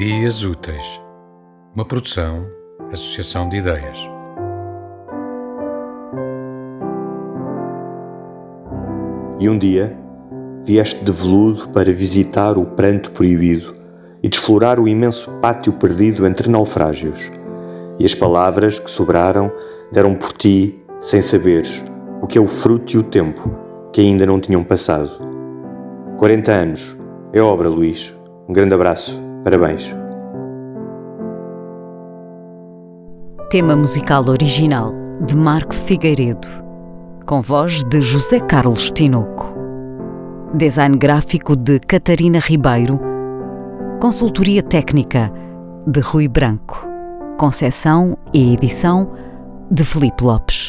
Memórias Úteis, uma produção, associação de ideias. E um dia vieste de veludo para visitar o pranto proibido e desflorar o imenso pátio perdido entre naufrágios. E as palavras que sobraram deram por ti, sem saberes, o que é o fruto e o tempo que ainda não tinham passado. 40 anos. É obra, Luís. Um grande abraço. Parabéns. Tema musical original de Marco Figueiredo, com voz de José Carlos Tinoco. Design gráfico de Catarina Ribeiro. Consultoria técnica de Rui Branco. Concessão e edição de Felipe Lopes.